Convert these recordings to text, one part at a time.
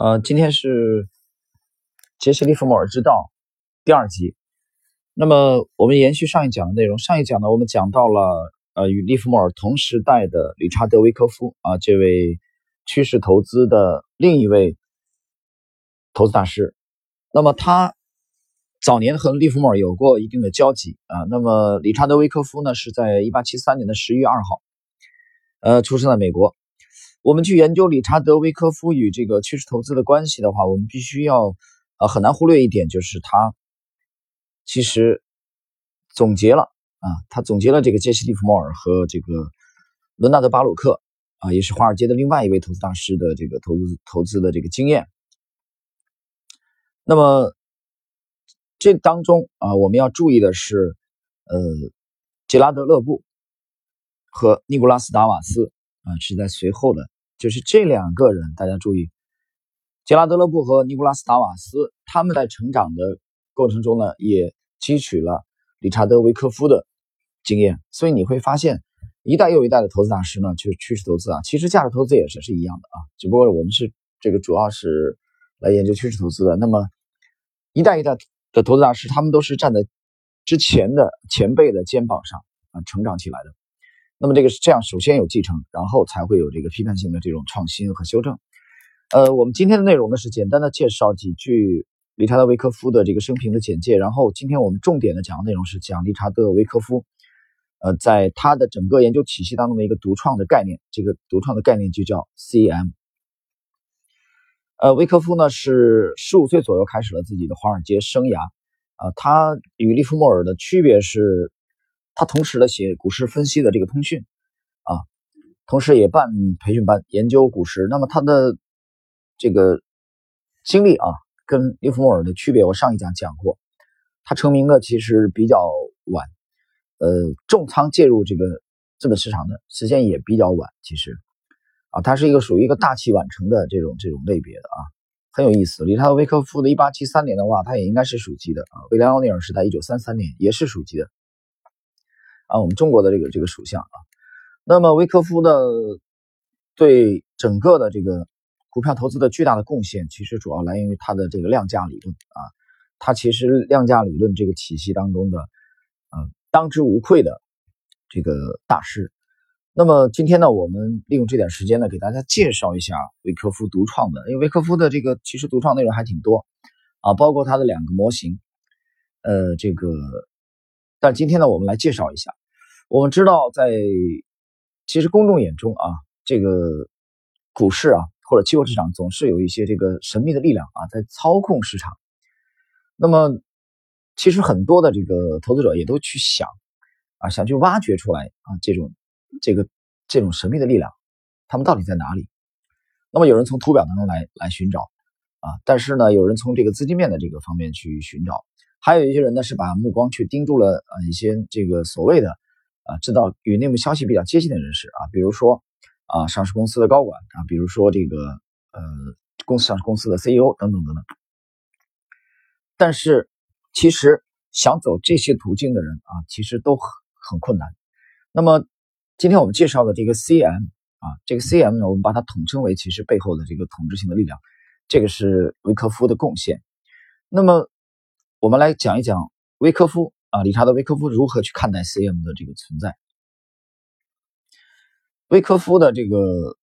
呃，今天是杰西·利弗莫尔之道第二集。那么我们延续上一讲的内容，上一讲呢，我们讲到了呃与利弗莫尔同时代的理查德·维科夫啊，这位趋势投资的另一位投资大师。那么他早年和利弗莫尔有过一定的交集啊。那么理查德·维科夫呢，是在一八七三年的十一月二号，呃，出生在美国。我们去研究理查德·维科夫与这个趋势投资的关系的话，我们必须要呃很难忽略一点，就是他其实总结了啊，他总结了这个杰西·利弗莫尔和这个伦纳德·巴鲁克啊，也是华尔街的另外一位投资大师的这个投资投资的这个经验。那么这当中啊，我们要注意的是，呃，杰拉德·勒布和尼古拉斯·达瓦斯。啊，是在随后的，就是这两个人，大家注意，杰拉德·勒布和尼古拉斯·达瓦斯，他们在成长的过程中呢，也汲取了理查德·维科夫的经验，所以你会发现，一代又一代的投资大师呢，就是趋势投资啊，其实价值投资也是是一样的啊，只不过我们是这个主要是来研究趋势投资的。那么，一代一代的投资大师，他们都是站在之前的前辈的肩膀上啊成长起来的。那么这个是这样，首先有继承，然后才会有这个批判性的这种创新和修正。呃，我们今天的内容呢是简单的介绍几句理查德·维科夫的这个生平的简介，然后今天我们重点的讲的内容是讲理查德·维科夫，呃，在他的整个研究体系当中的一个独创的概念，这个独创的概念就叫 CM。呃，维科夫呢是十五岁左右开始了自己的华尔街生涯，啊，他与利弗莫尔的区别是。他同时呢写股市分析的这个通讯，啊，同时也办培训班研究股市。那么他的这个经历啊，跟利弗莫尔的区别，我上一讲讲过。他成名的其实比较晚，呃，重仓介入这个资本市场的时间也比较晚。其实，啊，他是一个属于一个大器晚成的这种这种类别的啊，很有意思。理查德·维克夫的1873年的话，他也应该是属鸡的啊。威廉·奥尼尔是在1933年，也是属鸡的。啊，我们中国的这个这个属相啊，那么维科夫呢对整个的这个股票投资的巨大的贡献，其实主要来源于他的这个量价理论啊，他其实量价理论这个体系当中的，呃，当之无愧的这个大师。那么今天呢，我们利用这点时间呢，给大家介绍一下维科夫独创的，因为维科夫的这个其实独创内容还挺多啊，包括他的两个模型，呃，这个。但今天呢，我们来介绍一下。我们知道，在其实公众眼中啊，这个股市啊或者期货市场总是有一些这个神秘的力量啊在操控市场。那么，其实很多的这个投资者也都去想啊，想去挖掘出来啊这种这个这种神秘的力量，他们到底在哪里？那么有人从图表当中来来寻找啊，但是呢，有人从这个资金面的这个方面去寻找。还有一些人呢，是把目光去盯住了啊一些这个所谓的啊知道与内幕消息比较接近的人士啊，比如说啊上市公司的高管啊，比如说这个呃公司上市公司的 CEO 等等等等。但是其实想走这些途径的人啊，其实都很很困难。那么今天我们介绍的这个 CM 啊，这个 CM 呢，我们把它统称为其实背后的这个统治性的力量，这个是维克夫的贡献。那么我们来讲一讲维科夫啊，理查德·维科夫如何去看待 CM 的这个存在。威科夫的这个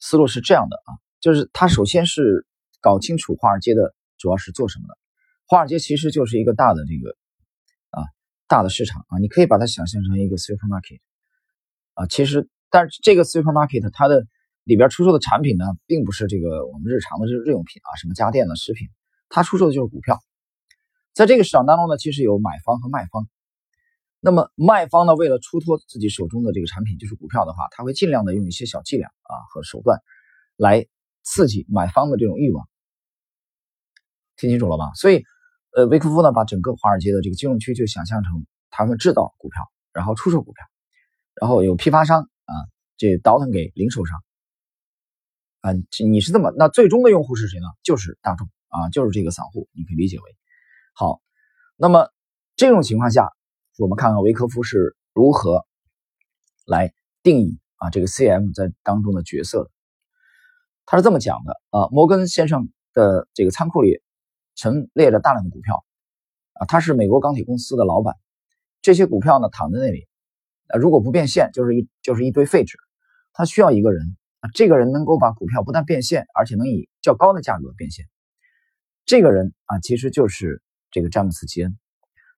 思路是这样的啊，就是他首先是搞清楚华尔街的主要是做什么的。华尔街其实就是一个大的这个啊大的市场啊，你可以把它想象成一个 supermarket 啊。其实，但是这个 supermarket 它的里边出售的产品呢，并不是这个我们日常的日日用品啊，什么家电的食品，它出售的就是股票。在这个市场当中呢，其实有买方和卖方。那么卖方呢，为了出脱自己手中的这个产品，就是股票的话，他会尽量的用一些小伎俩啊和手段，来刺激买方的这种欲望。听清楚了吧？所以，呃，维克夫呢，把整个华尔街的这个金融区就想象成他们制造股票，然后出售股票，然后有批发商啊，这倒腾给零售商。啊，你是这么，那最终的用户是谁呢？就是大众啊，就是这个散户，你可以理解为。好，那么这种情况下，我们看看维科夫是如何来定义啊这个 CM 在当中的角色的。他是这么讲的啊，摩根先生的这个仓库里陈列着大量的股票啊，他是美国钢铁公司的老板，这些股票呢躺在那里，啊，如果不变现，就是一就是一堆废纸。他需要一个人啊，这个人能够把股票不但变现，而且能以较高的价格变现。这个人啊，其实就是这个詹姆斯·吉恩。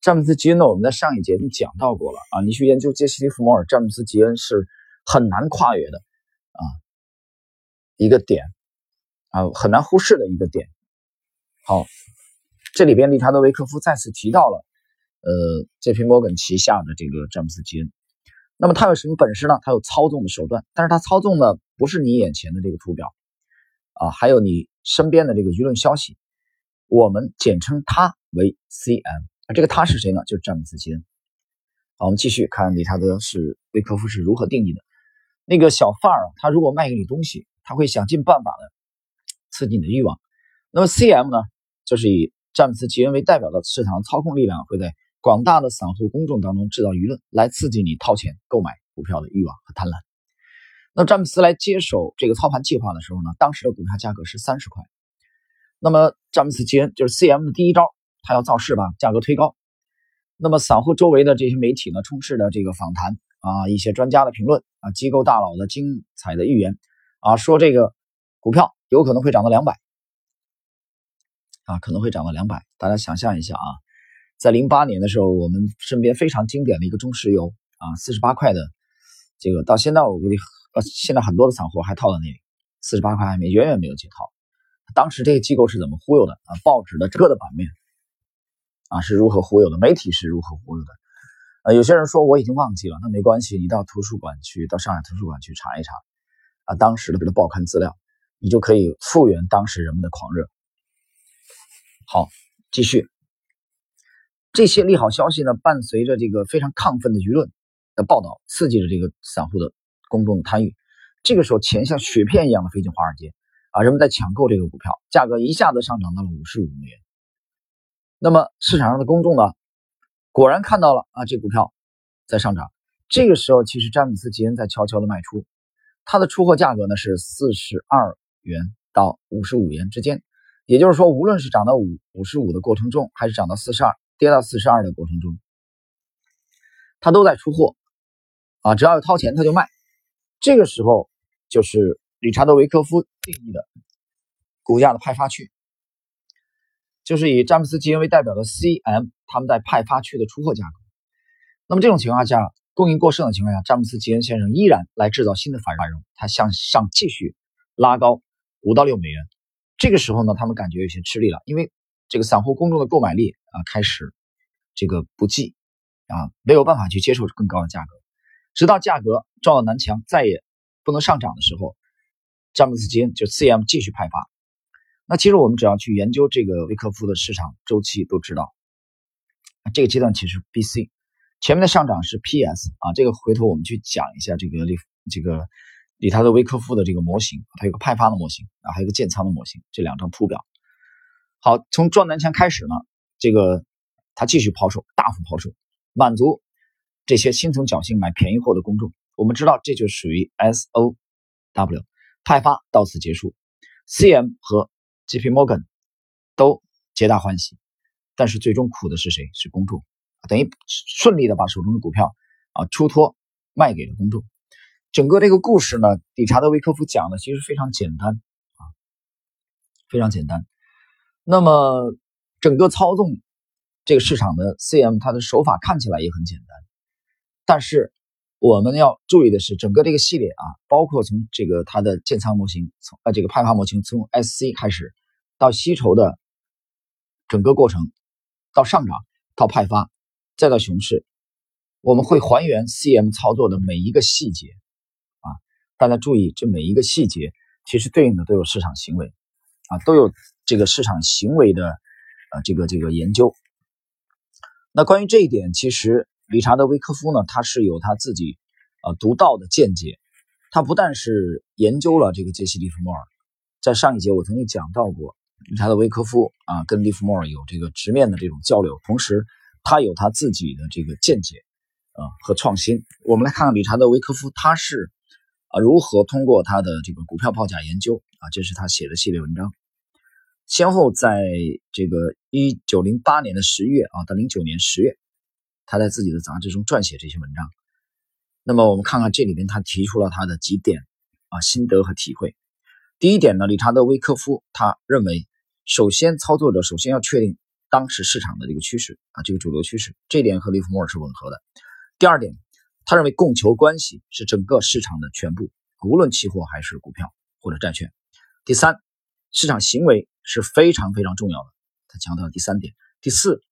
詹姆斯·吉恩呢，我们在上一节已经讲到过了啊。你去研究杰西·利弗摩尔，詹姆斯·吉恩是很难跨越的啊一个点啊，很难忽视的一个点。好，这里边利查德·维克夫再次提到了呃，J.P. 摩根旗下的这个詹姆斯·吉恩。那么他有什么本事呢？他有操纵的手段，但是他操纵的不是你眼前的这个图表啊，还有你身边的这个舆论消息。我们简称他为 C.M。那这个他是谁呢？就是詹姆斯·基恩。好，我们继续看理查德是维克夫是如何定义的。那个小贩儿，他如果卖给你东西，他会想尽办法的刺激你的欲望。那么 C.M 呢，就是以詹姆斯·吉恩为代表的市场操控力量，会在广大的散户公众当中制造舆论，来刺激你掏钱购买股票的欲望和贪婪。那詹姆斯来接手这个操盘计划的时候呢，当时的股票价格是三十块。那么詹姆斯·吉恩就是 C.M 的第一招。他要造势吧，价格推高。那么散户周围的这些媒体呢，充斥着这个访谈啊，一些专家的评论啊，机构大佬的精彩的预言啊，说这个股票有可能会涨到两百啊，可能会涨到两百。大家想象一下啊，在零八年的时候，我们身边非常经典的一个中石油啊，四十八块的这个，到现在我估计呃，现在很多的散户还套在那里，四十八块还没远远没有解套。当时这个机构是怎么忽悠的啊？报纸的整个的版面。啊，是如何忽悠的？媒体是如何忽悠的？呃，有些人说我已经忘记了，那没关系，你到图书馆去，到上海图书馆去查一查，啊，当时的这个报刊资料，你就可以复原当时人们的狂热。好，继续，这些利好消息呢，伴随着这个非常亢奋的舆论的报道，刺激着这个散户的公众的参与。这个时候，钱像雪片一样的飞进华尔街，啊，人们在抢购这个股票，价格一下子上涨到了五十五美元。那么市场上的公众呢，果然看到了啊，这股票在上涨。这个时候，其实詹姆斯·吉恩在悄悄的卖出，他的出货价格呢是四十二元到五十五元之间。也就是说，无论是涨到五五十五的过程中，还是涨到四十二、跌到四十二的过程中，他都在出货啊，只要有掏钱他就卖。这个时候就是理查德·维科夫定义的股价的派发区。就是以詹姆斯·吉恩为代表的 C.M，他们在派发区的出货价格。那么这种情况下，供应过剩的情况下，詹姆斯·吉恩先生依然来制造新的繁荣，他向上继续拉高五到六美元。这个时候呢，他们感觉有些吃力了，因为这个散户公众的购买力啊开始这个不济啊，没有办法去接受更高的价格。直到价格撞到南墙，再也不能上涨的时候，詹姆斯·吉恩就 C.M 继续派发。那其实我们只要去研究这个维克夫的市场周期，都知道，这个阶段其实 B C，前面的上涨是 P S 啊，这个回头我们去讲一下这个利这个理查德维克夫的这个模型，它有个派发的模型啊，还有个建仓的模型，这两张图表。好，从撞南墙开始呢，这个他继续抛售，大幅抛售，满足这些心存侥幸买便宜货的公众。我们知道这就属于 S O W 派发到此结束，C M 和 J.P. Morgan 都皆大欢喜，但是最终苦的是谁？是公众，等于顺利的把手中的股票啊出脱卖给了公众。整个这个故事呢，理查德·维克夫讲的其实非常简单啊，非常简单。那么整个操纵这个市场的 C.M. 他的手法看起来也很简单，但是我们要注意的是，整个这个系列啊，包括从这个它的建仓模型，从呃这个派发模型，从 S.C. 开始。到吸筹的整个过程，到上涨，到派发，再到熊市，我们会还原 CM 操作的每一个细节啊！大家注意，这每一个细节其实对应的都有市场行为啊，都有这个市场行为的呃这个这个研究。那关于这一点，其实理查德·维科夫呢，他是有他自己呃独到的见解。他不但是研究了这个杰西·利弗莫尔，在上一节我曾经讲到过。理查德·维科夫啊，跟利弗莫尔有这个直面的这种交流，同时他有他自己的这个见解啊和创新。我们来看看理查德·维科夫他是啊如何通过他的这个股票报价研究啊，这是他写的系列文章。先后在这个一九零八年的十月啊到零九年十月，他在自己的杂志中撰写这些文章。那么我们看看这里边他提出了他的几点啊心得和体会。第一点呢，理查德·威科夫他认为，首先操作者首先要确定当时市场的这个趋势啊这个主流趋势，这点和利弗莫尔是吻合的。第二点，他认为供求关系是整个市场的全部，无论期货还是股票或者债券。第三，市场行为是非常非常重要的。他强调第三点。第四，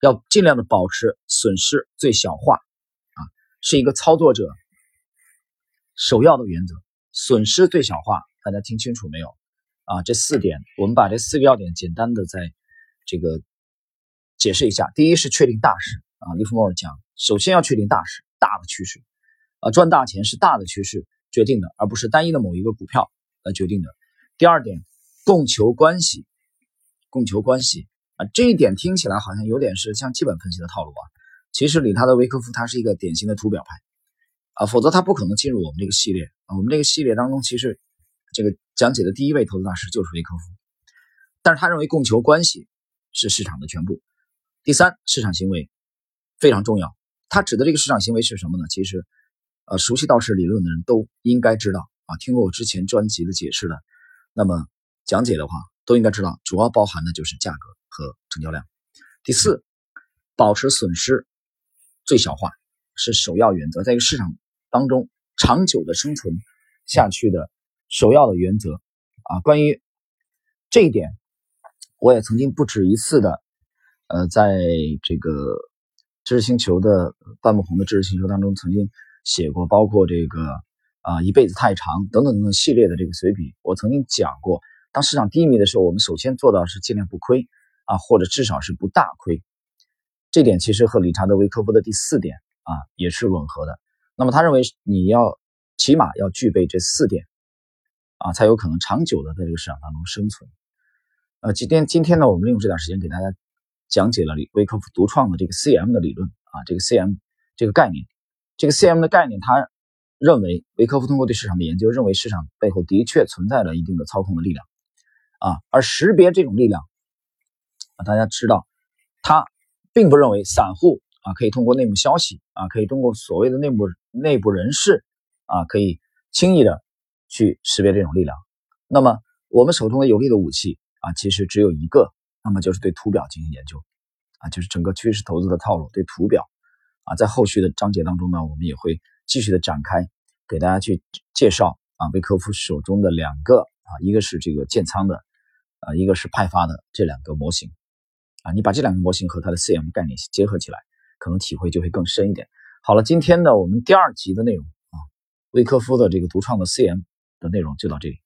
要尽量的保持损失最小化，啊，是一个操作者首要的原则。损失最小化，大家听清楚没有？啊，这四点，我们把这四个要点简单的在这个解释一下。第一是确定大势啊，利弗莫尔讲，首先要确定大势，大的趋势，啊，赚大钱是大的趋势决定的，而不是单一的某一个股票来决定的。第二点，供求关系，供求关系啊，这一点听起来好像有点是像基本分析的套路啊。其实，理查德·维克夫他是一个典型的图表派啊，否则他不可能进入我们这个系列啊。我们这个系列当中，其实这个讲解的第一位投资大师就是维克夫，但是他认为供求关系是市场的全部。第三，市场行为非常重要。他指的这个市场行为是什么呢？其实，呃，熟悉道氏理论的人都应该知道啊，听过我之前专辑的解释的。那么讲解的话，都应该知道，主要包含的就是价格和成交量。第四，保持损失最小化是首要原则，在一个市场当中长久的生存下去的首要的原则啊。关于这一点，我也曾经不止一次的，呃，在这个知识星球的半木红的知识星球当中曾经写过，包括这个。啊，一辈子太长，等等等等系列的这个随笔，我曾经讲过，当市场低迷的时候，我们首先做到是尽量不亏啊，或者至少是不大亏。这点其实和理查德·维科夫的第四点啊也是吻合的。那么他认为你要起码要具备这四点啊，才有可能长久的在这个市场当中生存。呃，今天今天呢，我们利用这段时间给大家讲解了维科夫独创的这个 CM 的理论啊，这个 CM 这个概念，这个 CM 的概念他。认为维科夫通过对市场的研究，认为市场背后的确存在了一定的操控的力量，啊，而识别这种力量，啊，大家知道，他并不认为散户啊可以通过内幕消息啊，可以通过所谓的内部内部人士啊，可以轻易的去识别这种力量。那么我们手中的有力的武器啊，其实只有一个，那么就是对图表进行研究，啊，就是整个趋势投资的套路，对图表，啊，在后续的章节当中呢，我们也会。继续的展开，给大家去介绍啊，维科夫手中的两个啊，一个是这个建仓的，啊，一个是派发的这两个模型，啊，你把这两个模型和它的 CM 概念结合起来，可能体会就会更深一点。好了，今天呢，我们第二集的内容啊，威科夫的这个独创的 CM 的内容就到这里。